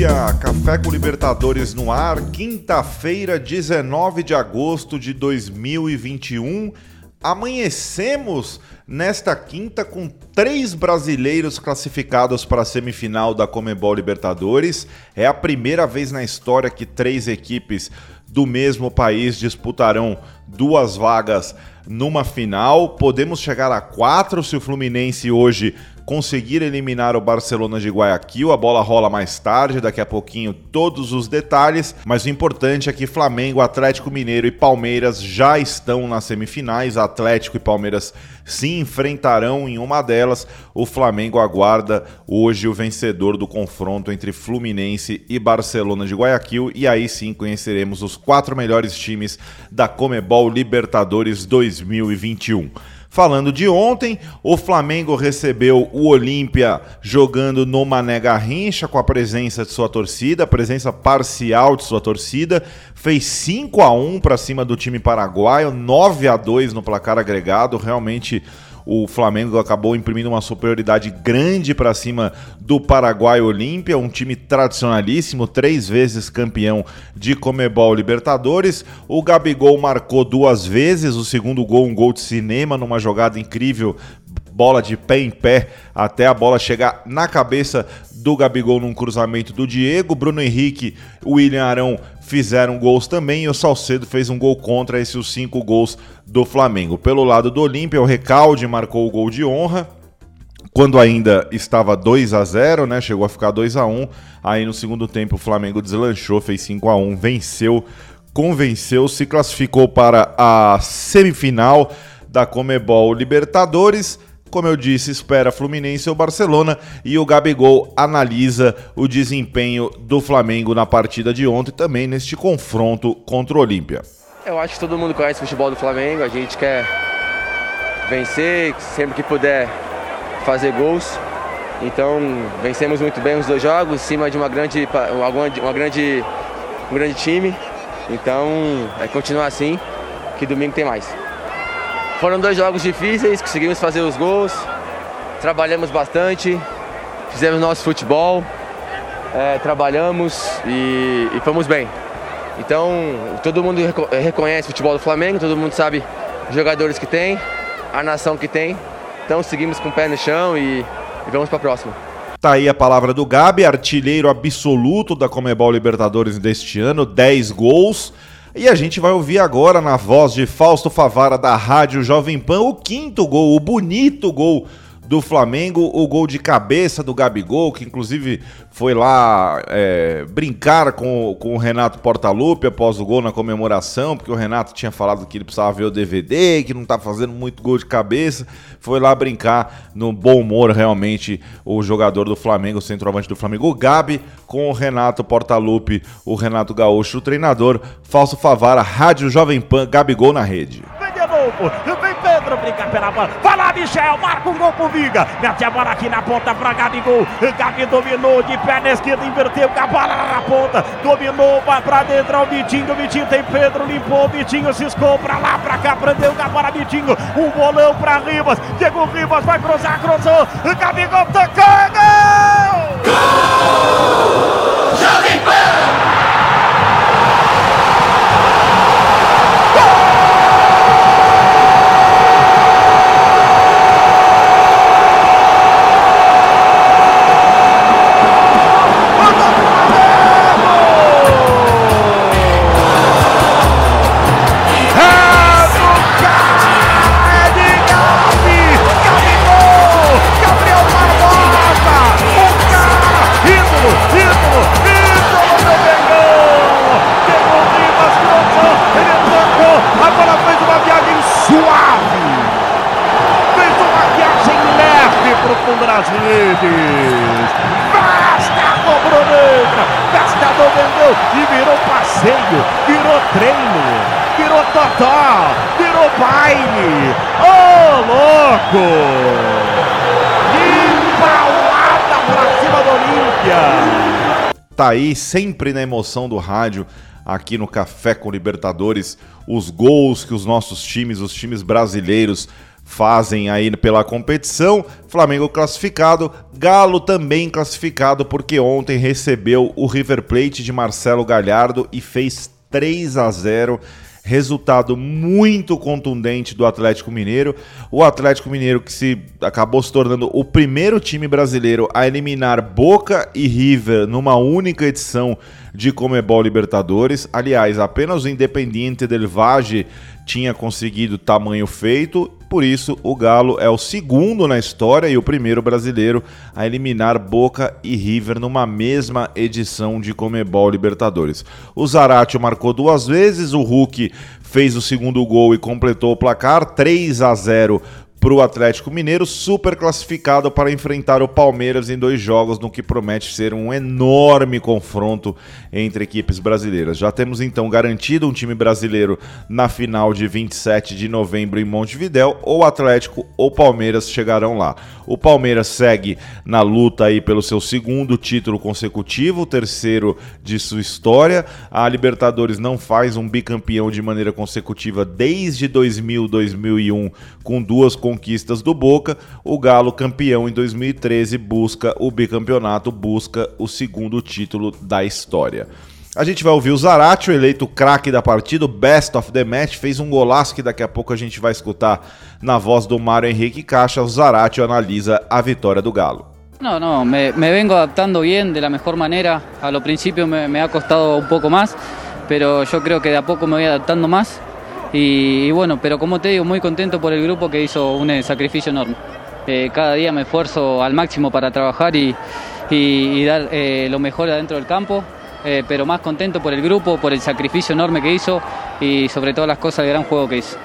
dia! Café com Libertadores no ar, quinta-feira, 19 de agosto de 2021. Amanhecemos nesta quinta com três brasileiros classificados para a semifinal da Comebol Libertadores. É a primeira vez na história que três equipes do mesmo país disputarão duas vagas numa final. Podemos chegar a quatro se o Fluminense hoje conseguir eliminar o Barcelona de Guayaquil. A bola rola mais tarde, daqui a pouquinho todos os detalhes, mas o importante é que Flamengo, Atlético Mineiro e Palmeiras já estão nas semifinais. Atlético e Palmeiras se enfrentarão em uma delas. O Flamengo aguarda hoje o vencedor do confronto entre Fluminense e Barcelona de Guayaquil e aí sim conheceremos os quatro melhores times da Comebol Libertadores 2021. Falando de ontem, o Flamengo recebeu o Olímpia jogando no Mané Garrincha com a presença de sua torcida, a presença parcial de sua torcida, fez 5 a 1 para cima do time paraguaio, 9 a 2 no placar agregado, realmente o Flamengo acabou imprimindo uma superioridade grande para cima do Paraguai Olímpia, um time tradicionalíssimo, três vezes campeão de Comebol Libertadores. O Gabigol marcou duas vezes, o segundo gol, um gol de cinema, numa jogada incrível bola de pé em pé até a bola chegar na cabeça do Gabigol num cruzamento do Diego. Bruno Henrique, William Arão fizeram gols também e o Salcedo fez um gol contra esses cinco gols do Flamengo. Pelo lado do Olímpia, o Recalde marcou o gol de honra. Quando ainda estava 2 a 0 né? Chegou a ficar 2 a 1 Aí no segundo tempo o Flamengo deslanchou, fez 5 a 1 venceu, convenceu, se classificou para a semifinal da Comebol Libertadores. Como eu disse, espera Fluminense ou Barcelona e o Gabigol analisa o desempenho do Flamengo na partida de ontem também neste confronto contra o Olímpia. Eu acho que todo mundo conhece o futebol do Flamengo, a gente quer vencer sempre que puder fazer gols. Então vencemos muito bem os dois jogos, em cima de uma grande, uma, grande, um grande time. Então é continuar assim, que domingo tem mais. Foram dois jogos difíceis, conseguimos fazer os gols, trabalhamos bastante, fizemos nosso futebol, é, trabalhamos e, e fomos bem. Então, todo mundo reconhece o futebol do Flamengo, todo mundo sabe os jogadores que tem, a nação que tem. Então, seguimos com o pé no chão e, e vamos para a próxima. Tá aí a palavra do Gabi, artilheiro absoluto da Comebol Libertadores deste ano, 10 gols. E a gente vai ouvir agora na voz de Fausto Favara da Rádio Jovem Pan o quinto gol, o bonito gol do Flamengo, o gol de cabeça do Gabigol, que inclusive foi lá é, brincar com, com o Renato Portaluppi após o gol na comemoração, porque o Renato tinha falado que ele precisava ver o DVD, que não tá fazendo muito gol de cabeça. Foi lá brincar no bom humor, realmente, o jogador do Flamengo, o centroavante do Flamengo, o Gabi, com o Renato Portaluppi, o Renato Gaúcho, o treinador, Falso Favara, Rádio Jovem Pan, Gabigol na rede. Vem de novo, vem Brinca pela bola. Vai lá, Michel, marca um gol pro Viga. Mete a bola aqui na ponta pra Gabigol. Gabi dominou de perna esquerda, inverteu com a bola na ponta. Dominou, vai pra dentro ao Vitinho. Vitinho tem Pedro, limpou. Vitinho ciscou pra lá, pra cá, prendeu com a bola, Vitinho. Um bolão pra Ribas. Diego Ribas vai cruzar, cruzou. Gabigol tocou, redes. Basta cobrou letra, Pescador vendeu e virou passeio, virou treino, virou totó, virou baile. Ô oh, louco! Que paulada pra cima do Olímpia! Tá aí sempre na emoção do rádio aqui no Café com Libertadores, os gols que os nossos times, os times brasileiros fazem aí pela competição. Flamengo classificado, Galo também classificado porque ontem recebeu o River Plate de Marcelo Galhardo e fez 3 a 0 resultado muito contundente do Atlético Mineiro. O Atlético Mineiro que se acabou se tornando o primeiro time brasileiro a eliminar Boca e River numa única edição de Comebol Libertadores. Aliás, apenas o Independiente del Valle tinha conseguido tamanho feito, por isso o Galo é o segundo na história e o primeiro brasileiro a eliminar Boca e River numa mesma edição de Comebol Libertadores. O Zaratio marcou duas vezes, o Hulk fez o segundo gol e completou o placar 3 a 0 para o Atlético Mineiro, super classificado para enfrentar o Palmeiras em dois jogos, no que promete ser um enorme confronto entre equipes brasileiras. Já temos então garantido um time brasileiro na final de 27 de novembro em Montevidéu, ou Atlético ou Palmeiras chegarão lá. O Palmeiras segue na luta aí pelo seu segundo título consecutivo, terceiro de sua história. A Libertadores não faz um bicampeão de maneira consecutiva desde 2000, 2001, com duas conquistas do Boca. O Galo, campeão em 2013, busca o bicampeonato, busca o segundo título da história. A gente vai ouvir o Zaratio, eleito craque da partida, o best of the match, fez um golaço que daqui a pouco a gente vai escutar na voz do Mário Henrique Caixa. O Zaratio analisa a vitória do Galo. No, no, me, me, vengo adaptando bien, de la mejor manera. A lo principio me, me, ha costado un poco más, pero yo creo que de a poco me voy adaptando más. Y, y, bueno, pero como te digo, muy contento por el grupo que hizo un sacrificio enorme. Eh, cada día me esfuerzo al máximo para trabajar y, y, y dar eh, lo mejor adentro del campo, eh, pero más contento por el grupo, por el sacrificio enorme que hizo y sobre todas las cosas el gran juego que hizo.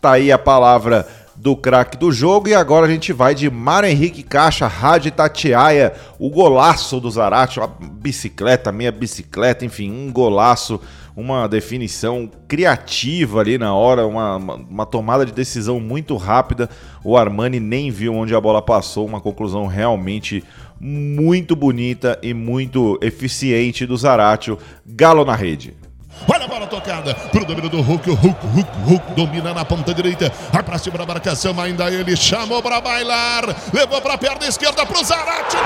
Tá aí a palavra do craque do jogo e agora a gente vai de Mário Henrique Caixa, Rádio Tatiaia, o golaço do Zarate, uma bicicleta, meia bicicleta, enfim, um golaço uma definição criativa ali na hora, uma, uma, tomada de decisão muito rápida. O Armani nem viu onde a bola passou, uma conclusão realmente muito bonita e muito eficiente do Zaratio. Galo na rede. Olha a bola tocada pro domínio do Hulk. O Hulk, Hulk, Hulk domina na ponta direita. Vai pra cima da marcação. Ainda ele chamou para bailar. Levou pra perna esquerda pro Zarate.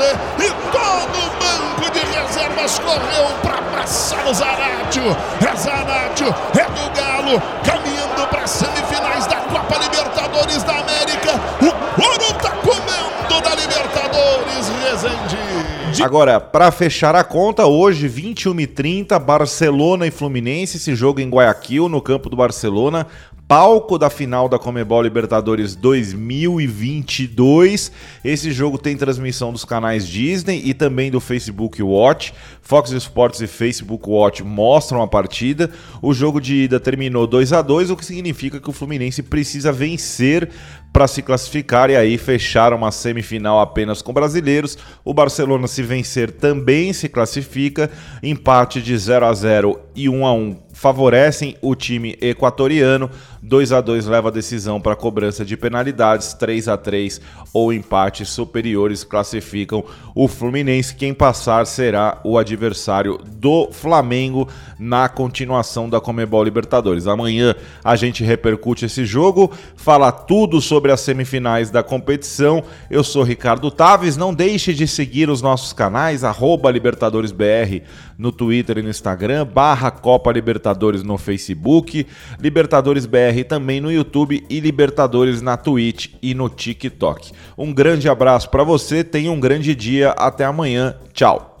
E todo o banco de reservas correu para passar o Zaratio. É Zaratio, é do Galo, caminhando para semifinais da Copa Libertadores da América. O ouro tá comendo da Libertadores, Rezende. Agora, para fechar a conta, hoje, 21h30, Barcelona e Fluminense, esse jogo em Guayaquil, no campo do Barcelona palco da final da Comebol Libertadores 2022. Esse jogo tem transmissão dos canais Disney e também do Facebook Watch. Fox Sports e Facebook Watch mostram a partida. O jogo de ida terminou 2 a 2, o que significa que o Fluminense precisa vencer para se classificar e aí fechar uma semifinal apenas com brasileiros. O Barcelona se vencer também se classifica. Empate de 0 a 0 e 1 a 1 favorecem o time equatoriano. 2 a 2 leva a decisão para cobrança de penalidades, 3 a 3 ou empates superiores classificam o Fluminense. Quem passar será o adversário do Flamengo na continuação da Comebol Libertadores. Amanhã a gente repercute esse jogo, fala tudo sobre as semifinais da competição. Eu sou Ricardo Taves, não deixe de seguir os nossos canais @libertadoresbr no Twitter e no Instagram, barra Copa Libertadores no Facebook, Libertadores BR também no YouTube e Libertadores na Twitch e no TikTok. Um grande abraço para você, tenha um grande dia, até amanhã, tchau.